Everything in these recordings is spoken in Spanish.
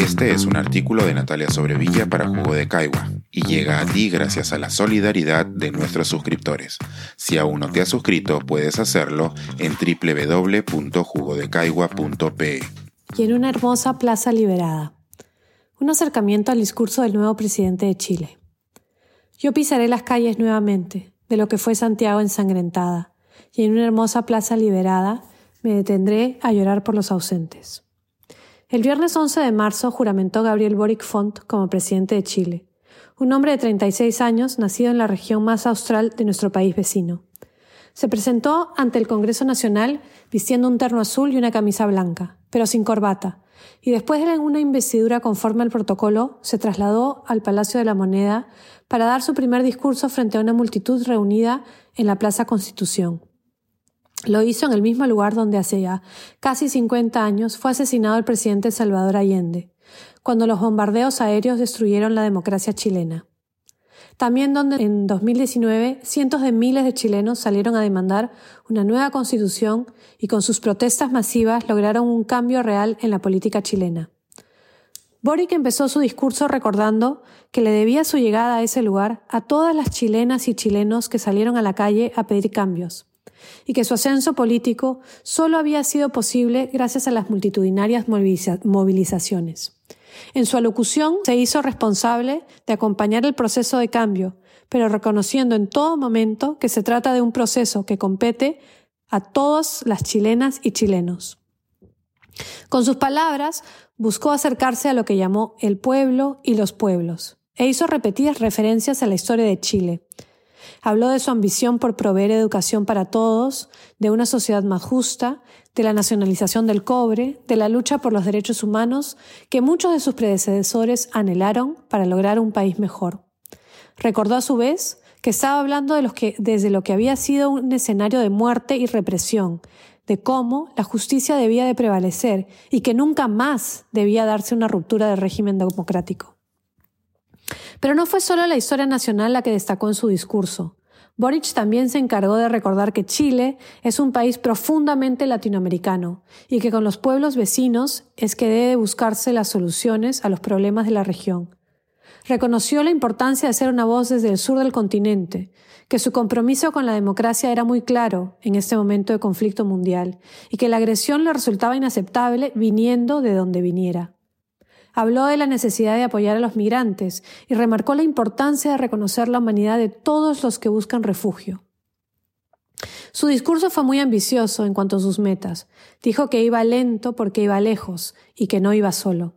Este es un artículo de Natalia Sobrevilla para Jugo de Caigua y llega a ti gracias a la solidaridad de nuestros suscriptores. Si aún no te has suscrito, puedes hacerlo en www.jugodecaigua.pe. Y en una hermosa plaza liberada. Un acercamiento al discurso del nuevo presidente de Chile. Yo pisaré las calles nuevamente, de lo que fue Santiago ensangrentada, y en una hermosa plaza liberada me detendré a llorar por los ausentes. El viernes 11 de marzo juramentó Gabriel Boric Font como presidente de Chile, un hombre de 36 años nacido en la región más austral de nuestro país vecino. Se presentó ante el Congreso Nacional vistiendo un terno azul y una camisa blanca, pero sin corbata, y después de una investidura conforme al protocolo, se trasladó al Palacio de la Moneda para dar su primer discurso frente a una multitud reunida en la Plaza Constitución. Lo hizo en el mismo lugar donde hace ya casi 50 años fue asesinado el presidente Salvador Allende, cuando los bombardeos aéreos destruyeron la democracia chilena. También donde en 2019 cientos de miles de chilenos salieron a demandar una nueva constitución y con sus protestas masivas lograron un cambio real en la política chilena. Boric empezó su discurso recordando que le debía su llegada a ese lugar a todas las chilenas y chilenos que salieron a la calle a pedir cambios y que su ascenso político solo había sido posible gracias a las multitudinarias movilizaciones. En su alocución se hizo responsable de acompañar el proceso de cambio, pero reconociendo en todo momento que se trata de un proceso que compete a todas las chilenas y chilenos. Con sus palabras, buscó acercarse a lo que llamó el pueblo y los pueblos, e hizo repetidas referencias a la historia de Chile, Habló de su ambición por proveer educación para todos, de una sociedad más justa, de la nacionalización del cobre, de la lucha por los derechos humanos que muchos de sus predecesores anhelaron para lograr un país mejor. Recordó a su vez que estaba hablando de los que, desde lo que había sido un escenario de muerte y represión, de cómo la justicia debía de prevalecer y que nunca más debía darse una ruptura del régimen democrático. Pero no fue solo la historia nacional la que destacó en su discurso. Boric también se encargó de recordar que Chile es un país profundamente latinoamericano y que con los pueblos vecinos es que debe buscarse las soluciones a los problemas de la región. Reconoció la importancia de ser una voz desde el sur del continente, que su compromiso con la democracia era muy claro en este momento de conflicto mundial y que la agresión le resultaba inaceptable viniendo de donde viniera. Habló de la necesidad de apoyar a los migrantes y remarcó la importancia de reconocer la humanidad de todos los que buscan refugio. Su discurso fue muy ambicioso en cuanto a sus metas. Dijo que iba lento porque iba lejos y que no iba solo.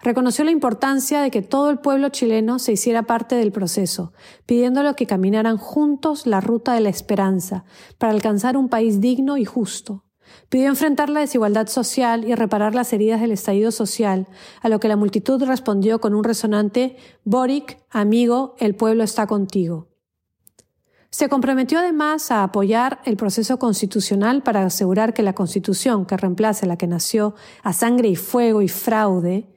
Reconoció la importancia de que todo el pueblo chileno se hiciera parte del proceso, pidiéndolo que caminaran juntos la ruta de la esperanza para alcanzar un país digno y justo. Pidió enfrentar la desigualdad social y reparar las heridas del estallido social, a lo que la multitud respondió con un resonante Boric, amigo, el pueblo está contigo. Se comprometió además a apoyar el proceso constitucional para asegurar que la constitución que reemplace la que nació a sangre y fuego y fraude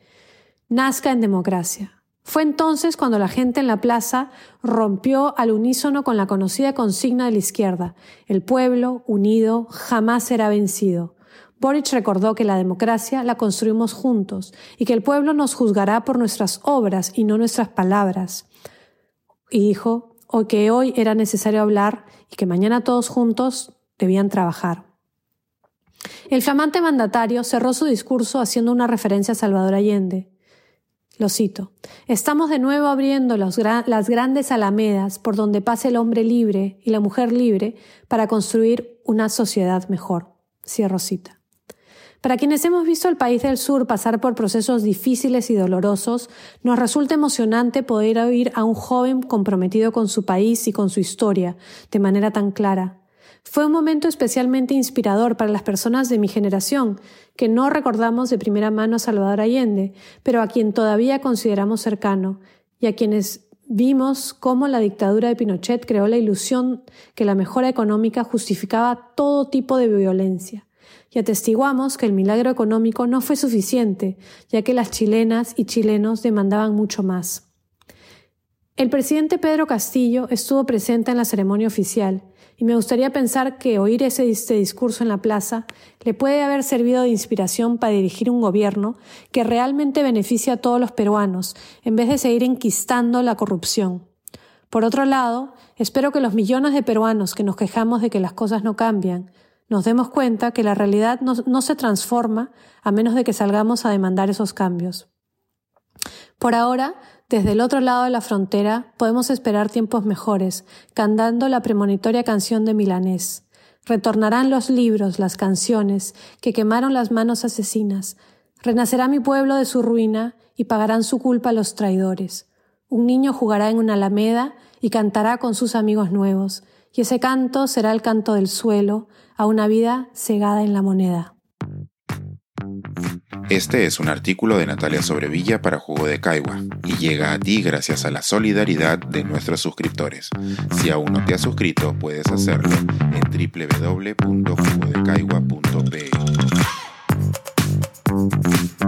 nazca en democracia. Fue entonces cuando la gente en la plaza rompió al unísono con la conocida consigna de la izquierda, el pueblo unido jamás será vencido. Boric recordó que la democracia la construimos juntos y que el pueblo nos juzgará por nuestras obras y no nuestras palabras. Y dijo que hoy era necesario hablar y que mañana todos juntos debían trabajar. El flamante mandatario cerró su discurso haciendo una referencia a Salvador Allende. Lo cito. Estamos de nuevo abriendo las grandes alamedas por donde pase el hombre libre y la mujer libre para construir una sociedad mejor. Cierro cita. Para quienes hemos visto el país del sur pasar por procesos difíciles y dolorosos, nos resulta emocionante poder oír a un joven comprometido con su país y con su historia de manera tan clara, fue un momento especialmente inspirador para las personas de mi generación, que no recordamos de primera mano a Salvador Allende, pero a quien todavía consideramos cercano, y a quienes vimos cómo la dictadura de Pinochet creó la ilusión que la mejora económica justificaba todo tipo de violencia. Y atestiguamos que el milagro económico no fue suficiente, ya que las chilenas y chilenos demandaban mucho más. El presidente Pedro Castillo estuvo presente en la ceremonia oficial y me gustaría pensar que oír ese, este discurso en la plaza le puede haber servido de inspiración para dirigir un gobierno que realmente beneficie a todos los peruanos, en vez de seguir enquistando la corrupción. Por otro lado, espero que los millones de peruanos que nos quejamos de que las cosas no cambian, nos demos cuenta que la realidad no, no se transforma a menos de que salgamos a demandar esos cambios. Por ahora, desde el otro lado de la frontera podemos esperar tiempos mejores, cantando la premonitoria canción de Milanés. Retornarán los libros, las canciones que quemaron las manos asesinas. Renacerá mi pueblo de su ruina y pagarán su culpa los traidores. Un niño jugará en una alameda y cantará con sus amigos nuevos, y ese canto será el canto del suelo a una vida cegada en la moneda. Este es un artículo de Natalia Sobrevilla para Jugo de Caigua y llega a ti gracias a la solidaridad de nuestros suscriptores. Si aún no te has suscrito, puedes hacerlo en www.jugodecaigua.pe.